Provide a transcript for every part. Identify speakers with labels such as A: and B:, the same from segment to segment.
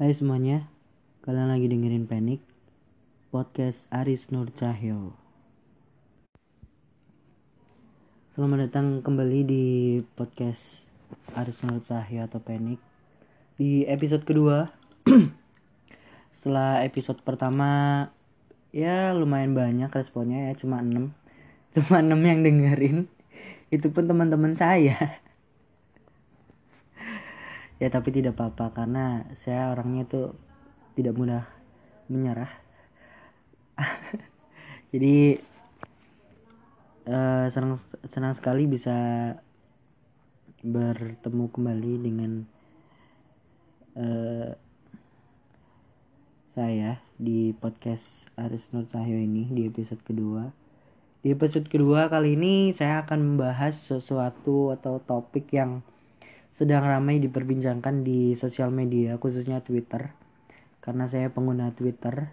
A: Hai semuanya, kalian lagi dengerin Panik Podcast Aris Nur Cahyo. Selamat datang kembali di podcast Aris Nur Cahyo atau Panik Di episode kedua Setelah episode pertama Ya lumayan banyak responnya ya, cuma 6 Cuma 6 yang dengerin. Itu pun teman-teman saya ya tapi tidak apa-apa karena saya orangnya tuh tidak mudah menyerah. Jadi uh, senang senang sekali bisa bertemu kembali dengan uh, saya di podcast Aris Nur Cahyo ini di episode kedua. Di episode kedua kali ini saya akan membahas sesuatu atau topik yang sedang ramai diperbincangkan di sosial media khususnya Twitter. Karena saya pengguna Twitter.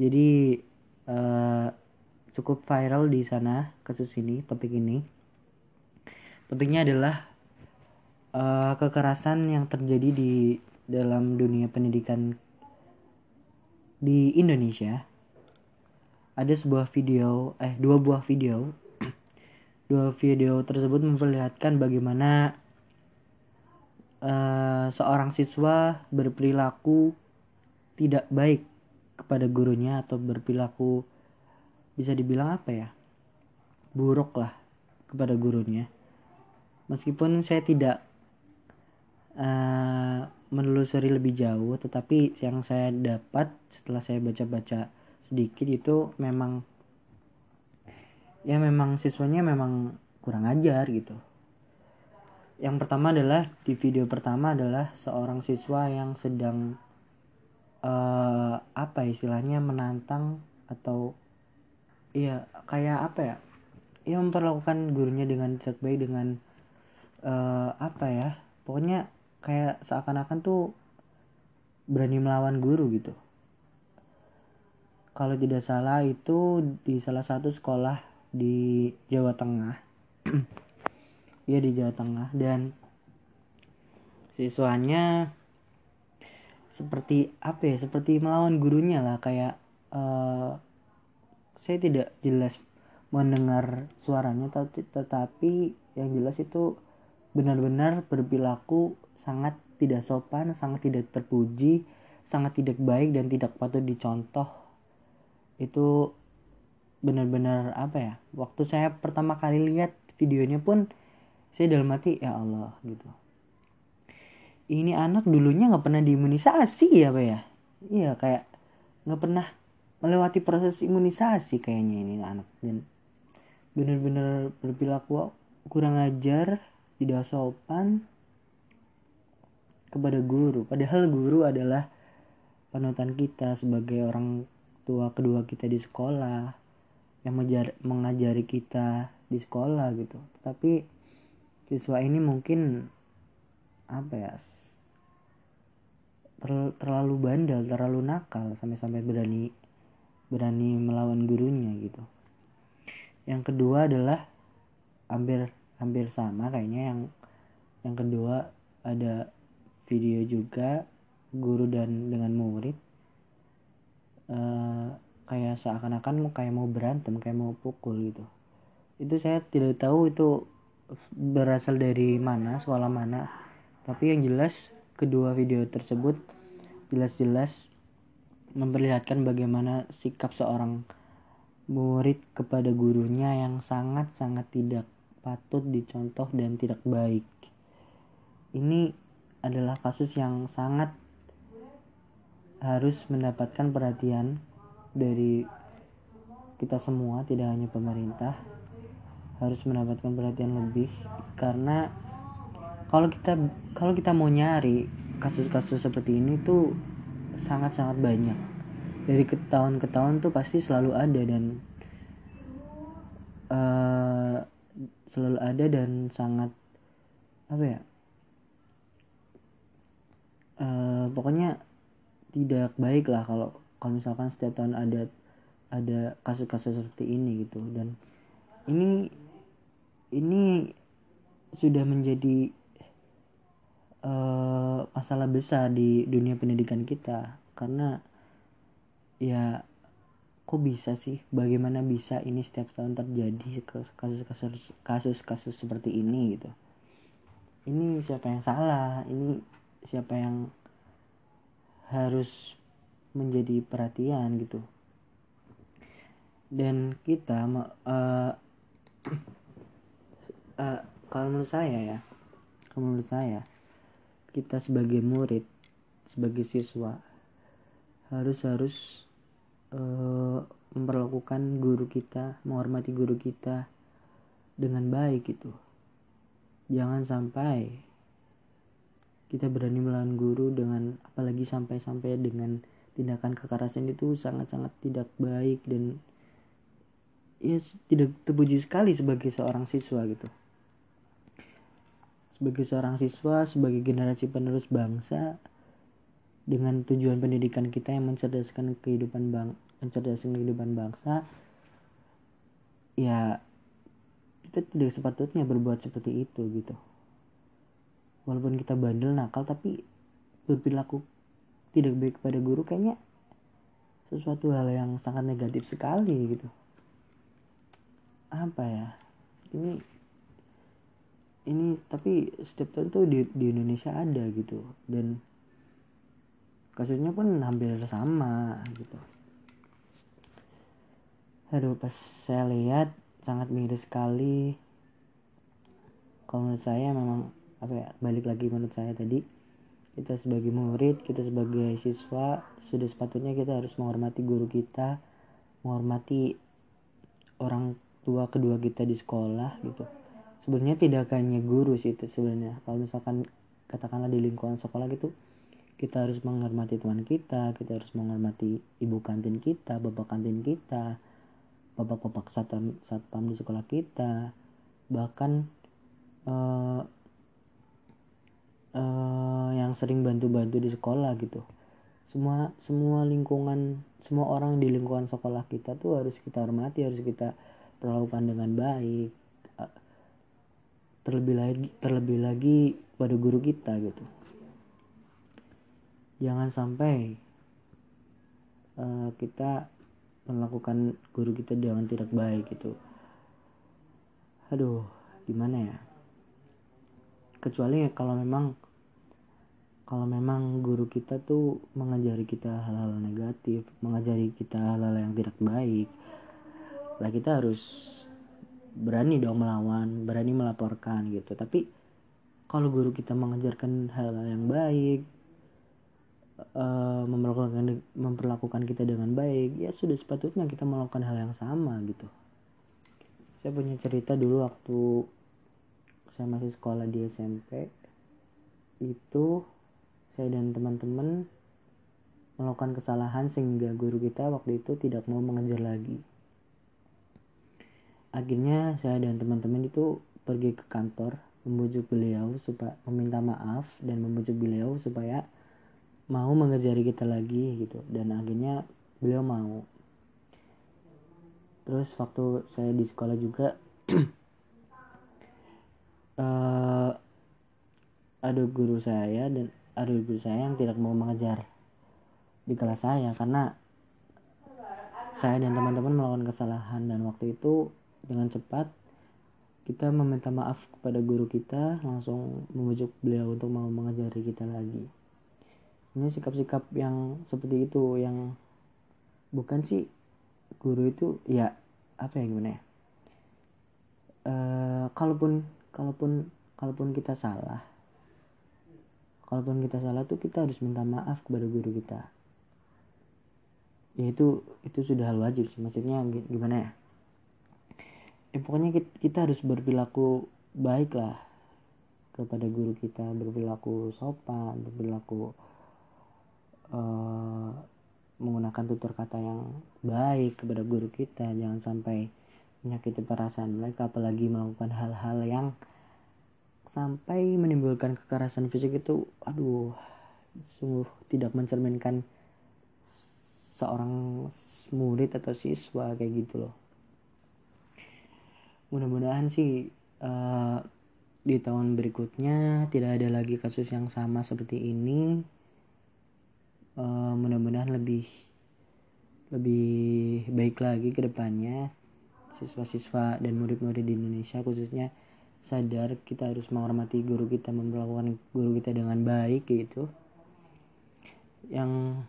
A: Jadi uh, cukup viral di sana kasus ini topik ini. Topiknya adalah uh, kekerasan yang terjadi di dalam dunia pendidikan di Indonesia. Ada sebuah video eh dua buah video. Dua video tersebut memperlihatkan bagaimana uh, seorang siswa berperilaku tidak baik kepada gurunya atau berperilaku bisa dibilang apa ya buruk lah kepada gurunya. Meskipun saya tidak uh, menelusuri lebih jauh tetapi yang saya dapat setelah saya baca-baca sedikit itu memang ya memang siswanya memang kurang ajar gitu yang pertama adalah di video pertama adalah seorang siswa yang sedang uh, apa ya istilahnya menantang atau iya kayak apa ya ia memperlakukan gurunya dengan tidak baik dengan uh, apa ya pokoknya kayak seakan-akan tuh berani melawan guru gitu. Kalau tidak salah itu di salah satu sekolah di Jawa Tengah dia di Jawa Tengah. Dan siswanya seperti apa ya seperti melawan gurunya lah. Kayak uh, saya tidak jelas mendengar suaranya tapi tetapi yang jelas itu benar-benar berperilaku sangat tidak sopan sangat tidak terpuji sangat tidak baik dan tidak patut dicontoh. Itu benar-benar apa ya waktu saya pertama kali lihat videonya pun saya dalam hati ya Allah gitu. Ini anak dulunya nggak pernah diimunisasi ya pak ya? Iya kayak nggak pernah melewati proses imunisasi kayaknya ini anak. Dan benar-benar berperilaku kurang ajar tidak sopan kepada guru. Padahal guru adalah panutan kita sebagai orang tua kedua kita di sekolah yang mengajari kita di sekolah gitu. Tapi siswa ini mungkin apa ya ter, terlalu bandel terlalu nakal sampai-sampai berani berani melawan gurunya gitu. Yang kedua adalah hampir hampir sama kayaknya. Yang yang kedua ada video juga guru dan dengan murid. Uh, kayak seakan-akan kayak mau berantem kayak mau pukul gitu. Itu saya tidak tahu itu berasal dari mana sekolah mana tapi yang jelas kedua video tersebut jelas-jelas memperlihatkan bagaimana sikap seorang murid kepada gurunya yang sangat-sangat tidak patut dicontoh dan tidak baik. Ini adalah kasus yang sangat harus mendapatkan perhatian dari kita semua, tidak hanya pemerintah, harus mendapatkan perhatian lebih karena kalau kita kalau kita mau nyari kasus-kasus seperti ini tuh sangat-sangat banyak. Dari ke tahun ke tahun tuh pasti selalu ada dan uh, selalu ada dan sangat apa ya uh, pokoknya tidak baik lah kalau kalau misalkan setiap tahun ada ada kasus-kasus seperti ini gitu. Dan ini ini sudah menjadi uh, masalah besar di dunia pendidikan kita. Karena ya kok bisa sih? Bagaimana bisa ini setiap tahun terjadi kasus-kasus kasus-kasus seperti ini gitu? Ini siapa yang salah? Ini siapa yang harus menjadi perhatian gitu? Dan kita uh, uh, kalau menurut saya ya kalau menurut saya kita sebagai murid sebagai siswa harus harus uh, memperlakukan guru kita menghormati guru kita dengan baik gitu. Jangan sampai kita berani melawan guru dengan apalagi sampai-sampai dengan tindakan kekerasan itu sangat-sangat tidak baik dan ya tidak terpuji sekali sebagai seorang siswa gitu sebagai seorang siswa sebagai generasi penerus bangsa dengan tujuan pendidikan kita yang mencerdaskan kehidupan bang mencerdaskan kehidupan bangsa ya kita tidak sepatutnya berbuat seperti itu gitu. Walaupun kita bandel nakal tapi berperilaku tidak baik kepada guru kayaknya sesuatu hal yang sangat negatif sekali gitu. Apa ya? Ini ini tapi setiap tahun tuh di, di Indonesia ada gitu. Dan kasusnya pun hampir sama gitu. Aduh pas saya lihat sangat miris sekali. Kalau menurut saya memang apa ya balik lagi menurut saya tadi kita sebagai murid kita sebagai siswa sudah sepatutnya kita harus menghormati guru kita menghormati orang tua kedua kita di sekolah gitu sebenarnya tidak hanya guru sih itu sebenarnya. Kalau misalkan katakanlah di lingkungan sekolah gitu kita harus menghormati teman kita kita harus menghormati ibu kantin kita bapak kantin kita bapak-bapak satpam satpam di sekolah kita. Bahkan uh, uh, yang sering bantu-bantu di sekolah gitu. Semua semua lingkungan semua orang di lingkungan sekolah kita tuh harus kita hormati harus kita perlakukan dengan baik terlebih lagi terlebih lagi pada guru kita gitu. Jangan sampai uh, kita melakukan guru kita dengan tidak baik gitu. Aduh gimana ya? Kecuali kalau memang kalau memang guru kita tuh mengajari kita hal-hal negatif mengajari kita hal-hal yang tidak baik. Lah kita harus berani dong melawan berani melaporkan gitu. Tapi kalau guru kita mengajarkan hal-hal yang baik uh, memperlakukan memperlakukan kita dengan baik ya sudah sepatutnya kita melakukan hal yang sama gitu. Saya punya cerita dulu waktu saya masih sekolah di SMP itu saya dan teman-teman melakukan kesalahan sehingga guru kita waktu itu tidak mau mengajar lagi akhirnya saya dan teman-teman itu pergi ke kantor membujuk beliau supaya meminta maaf dan membujuk beliau supaya mau mengajari kita lagi gitu. Dan akhirnya beliau mau. Terus waktu saya di sekolah juga uh, ada guru saya dan ada guru saya yang tidak mau mengajar di kelas saya karena saya dan teman-teman melakukan kesalahan dan waktu itu dengan cepat kita meminta maaf kepada guru kita langsung membujuk beliau untuk mau mengajari kita lagi. Ini sikap-sikap yang seperti itu yang bukan sih guru itu ya apa ya gimana ya? E, kalaupun kalaupun kalaupun kita salah kalaupun kita salah tuh kita harus minta maaf kepada guru kita. Ya itu itu sudah hal wajib sih maksudnya gimana ya ya pokoknya kita, kita harus berperilaku baik lah kepada guru kita berperilaku sopan berperilaku uh, menggunakan tutur kata yang baik kepada guru kita. Jangan sampai menyakiti perasaan mereka apalagi melakukan hal-hal yang sampai menimbulkan kekerasan fisik itu aduh sungguh tidak mencerminkan seorang murid atau siswa kayak gitu loh mudah-mudahan sih uh, di tahun berikutnya tidak ada lagi kasus yang sama seperti ini. Uh, mudah-mudahan lebih lebih baik lagi ke depannya. Siswa-siswa dan murid-murid di Indonesia khususnya sadar kita harus menghormati guru kita memperlakukan guru kita dengan baik gitu. Yang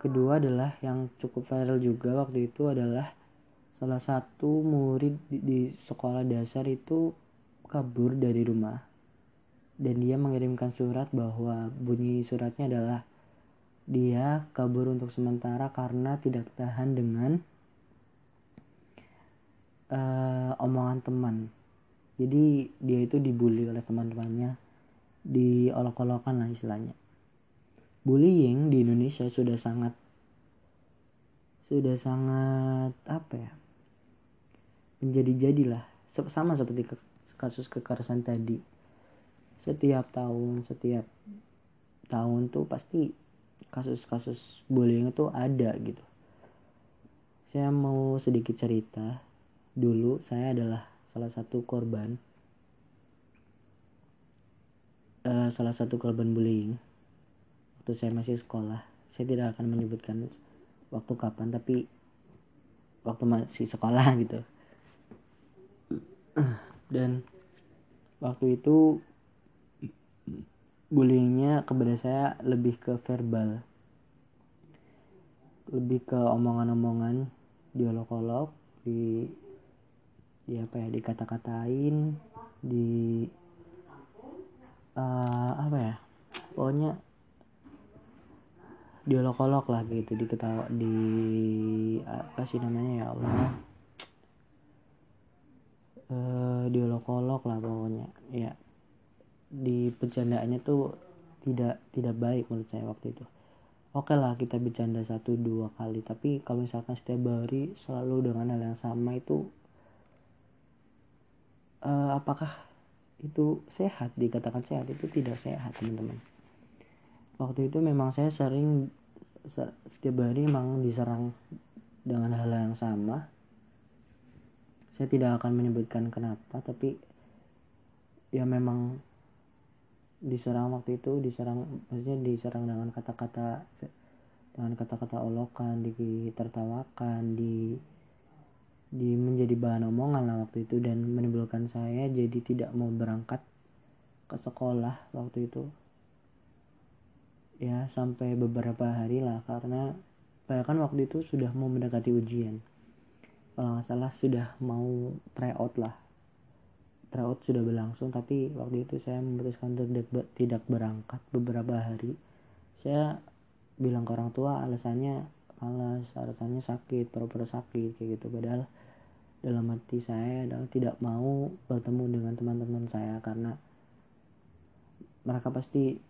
A: kedua adalah yang cukup viral juga waktu itu adalah salah satu murid di, di sekolah dasar itu kabur dari rumah. Dan dia mengirimkan surat bahwa bunyi suratnya adalah dia kabur untuk sementara karena tidak tahan dengan uh, omongan teman. Jadi dia itu dibully oleh teman-temannya. Diolok-olokan lah istilahnya. Bullying di Indonesia sudah sangat sudah sangat apa ya menjadi-jadilah. Sama seperti kasus kekerasan tadi. Setiap tahun setiap tahun tuh pasti kasus-kasus bullying itu ada gitu. Saya mau sedikit cerita. Dulu saya adalah salah satu korban uh, salah satu korban bullying. Waktu saya masih sekolah saya tidak akan menyebutkan waktu kapan tapi waktu masih sekolah gitu dan waktu itu bullyingnya kepada saya lebih ke verbal. Lebih ke omongan-omongan diolok-olok di di apa ya dikata-katain di uh, apa ya pokoknya diolok-olok lah gitu diketawa di apa sih namanya ya Allah uh, diolok-olok lah pokoknya. Ya di bercandaannya tuh tidak tidak baik menurut saya waktu itu. Oke lah kita bercanda satu dua kali. Tapi kalau misalkan setiap hari selalu dengan hal yang sama itu uh, apakah itu sehat? Dikatakan sehat itu tidak sehat teman-teman. Waktu itu memang saya sering setiap hari memang diserang dengan hal yang sama saya tidak akan menyebutkan kenapa tapi ya memang diserang waktu itu diserang maksudnya diserang dengan kata-kata dengan kata-kata olokan ditertawakan di di menjadi bahan omongan lah waktu itu dan menimbulkan saya jadi tidak mau berangkat ke sekolah waktu itu. Ya sampai beberapa hari lah karena bahkan waktu itu sudah mau mendekati ujian kalau nggak salah sudah mau tryout lah. Tryout sudah berlangsung tapi waktu itu saya memutuskan untuk tidak berangkat beberapa hari. Saya bilang ke orang tua alasannya malas alasannya sakit pura-pura sakit kayak gitu. Padahal dalam hati saya adalah tidak mau bertemu dengan teman-teman saya karena mereka pasti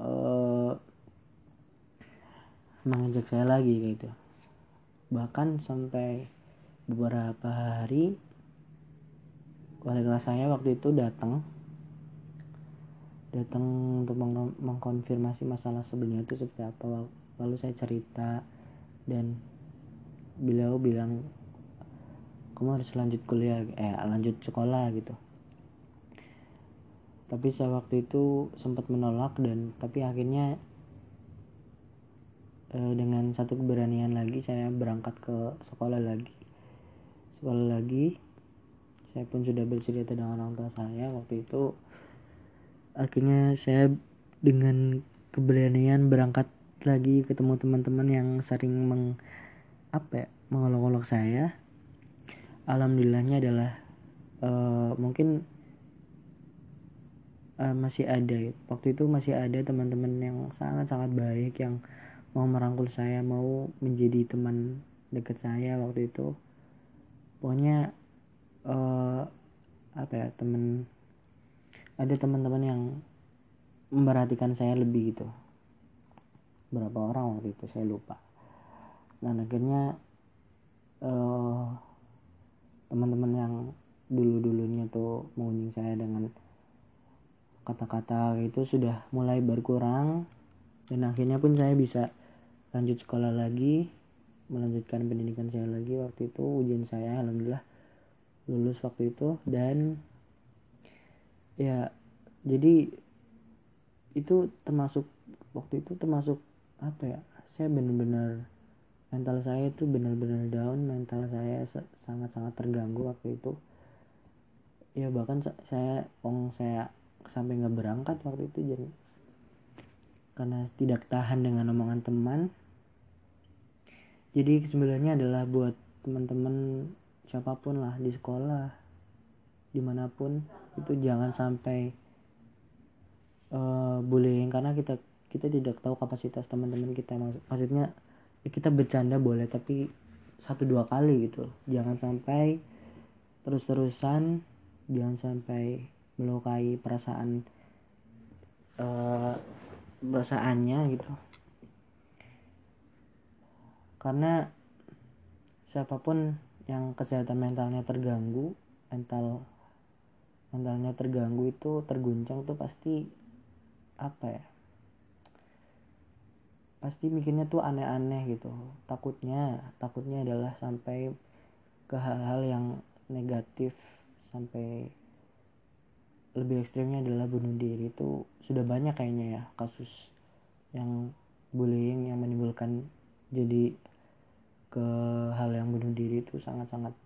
A: uh, mengajak saya lagi gitu bahkan sampai beberapa hari kelas saya waktu itu datang. Datang untuk meng mengkonfirmasi masalah sebenarnya itu seperti apa. Lalu saya cerita dan beliau bilang kamu harus lanjut kuliah eh lanjut sekolah gitu. Tapi saya waktu itu sempat menolak dan tapi akhirnya uh, dengan satu keberanian lagi saya berangkat ke sekolah lagi. Sekolah lagi saya pun sudah bercerita dengan orang tua saya waktu itu. Akhirnya saya dengan keberanian berangkat lagi ketemu teman-teman yang sering meng apa ya mengolok-olok saya. Alhamdulillahnya adalah uh, mungkin uh, masih ada waktu itu masih ada teman-teman yang sangat-sangat baik yang mau merangkul saya mau menjadi teman dekat saya waktu itu. Pokoknya uh, apa ya teman ada teman-teman yang memperhatikan saya lebih gitu. Berapa orang waktu itu saya lupa. Dan akhirnya uh, teman-teman yang dulu-dulunya tuh mengunjungi saya dengan kata-kata itu sudah mulai berkurang. Dan akhirnya pun saya bisa lanjut sekolah lagi melanjutkan pendidikan saya lagi. Waktu itu ujian saya alhamdulillah lulus waktu itu. Dan ya jadi itu termasuk waktu itu termasuk apa ya saya benar-benar mental saya itu benar-benar down. Mental saya sangat-sangat terganggu waktu itu. Ya bahkan saya ong saya sampai nggak berangkat waktu itu jadi karena tidak tahan dengan omongan teman. Jadi sebenarnya adalah buat teman-teman siapa pun lah di sekolah di mana pun itu jangan sampai uh, bullying. Karena kita kita tidak tahu kapasitas teman-teman kita. Maksudnya ya kita bercanda boleh tapi satu dua kali gitu. Jangan sampai terus-terusan jangan sampai melukai perasaan uh, perasaannya gitu. Karena siapa pun yang kesehatan mentalnya terganggu mental mentalnya terganggu itu terguncang tuh pasti apa ya? Pasti mikirnya tuh aneh-aneh gitu. Takutnya takutnya adalah sampai ke hal-hal yang negatif sampai lebih ekstrimnya adalah bunuh diri itu sudah banyak kayaknya ya kasus yang bullying yang menimbulkan jadi ke hal yang bunuh diri itu sangat-sangat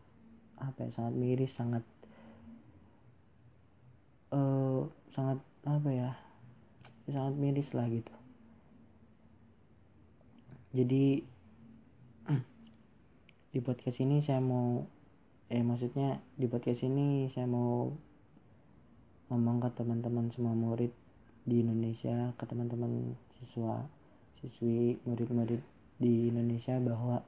A: apa ya sangat miris sangat uh, sangat apa ya sangat miris lah gitu. Jadi di podcast ini saya mau eh maksudnya di podcast ini saya mau ngomong ke teman-teman semua murid di Indonesia ke teman-teman siswa siswi murid-murid di Indonesia bahwa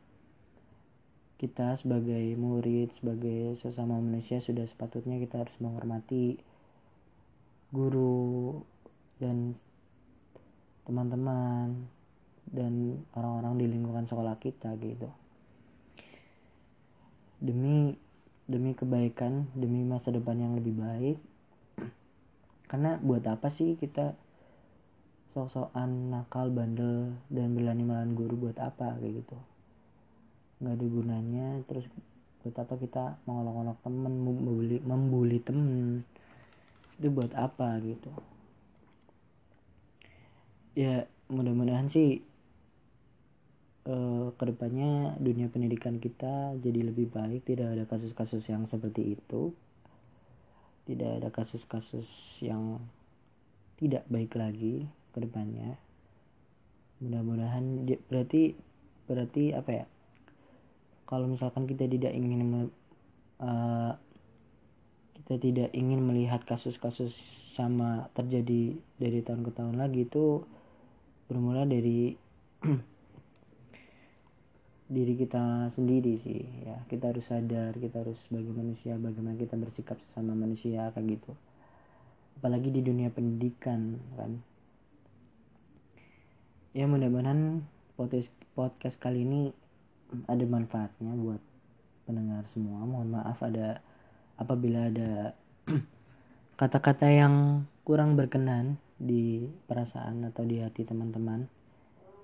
A: kita sebagai murid, sebagai sesama manusia sudah sepatutnya kita harus menghormati guru dan teman-teman dan orang-orang di lingkungan sekolah kita gitu. Demi demi kebaikan, demi masa depan yang lebih baik. Karena buat apa sih kita sok-sokan nakal, bandel dan berani melawan guru buat apa kayak gitu. Nggak ada gunanya. Terus buat apa kita mengolok-olok temen membuli membuli temen? Itu buat apa gitu. Ya mudah-mudahan sih eh, ke depannya dunia pendidikan kita jadi lebih baik tidak ada kasus-kasus yang seperti itu tidak ada kasus-kasus yang tidak baik lagi ke depannya mudah-mudahan berarti berarti apa ya? Kalau misalkan kita tidak ingin uh, kita tidak ingin melihat kasus-kasus sama terjadi dari tahun ke tahun lagi itu bermula dari diri kita sendiri sih ya. Kita harus sadar kita harus sebagai manusia bagaimana kita bersikap sesama manusia kayak gitu. Apalagi di dunia pendidikan kan. Ya mudah-mudahan podcast podcast kali ini ada manfaatnya buat pendengar semua. Mohon maaf ada apabila ada kata-kata yang kurang berkenan di perasaan atau di hati teman-teman.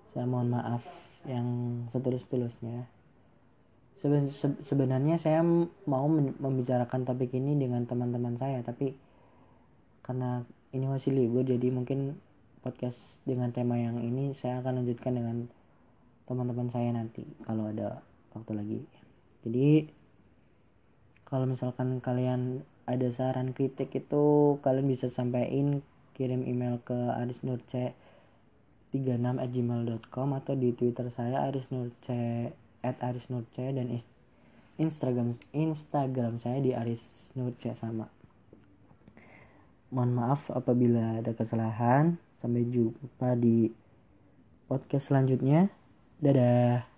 A: Saya mohon maaf yang setulus-tulusnya sebenarnya saya mau membicarakan topik ini dengan teman-teman saya tapi karena ini masih libur jadi mungkin podcast dengan tema yang ini saya akan lanjutkan dengan teman-teman saya nanti kalau ada waktu lagi. Jadi kalau misalkan kalian ada saran kritik itu kalian bisa sampaikan kirim email ke arisnurce 36 at gmail.com atau di twitter saya arisnurce at arisnurce dan instagram instagram saya di arisnurce sama. Mohon maaf apabila ada kesalahan. Sampai jumpa di podcast selanjutnya. Dadah.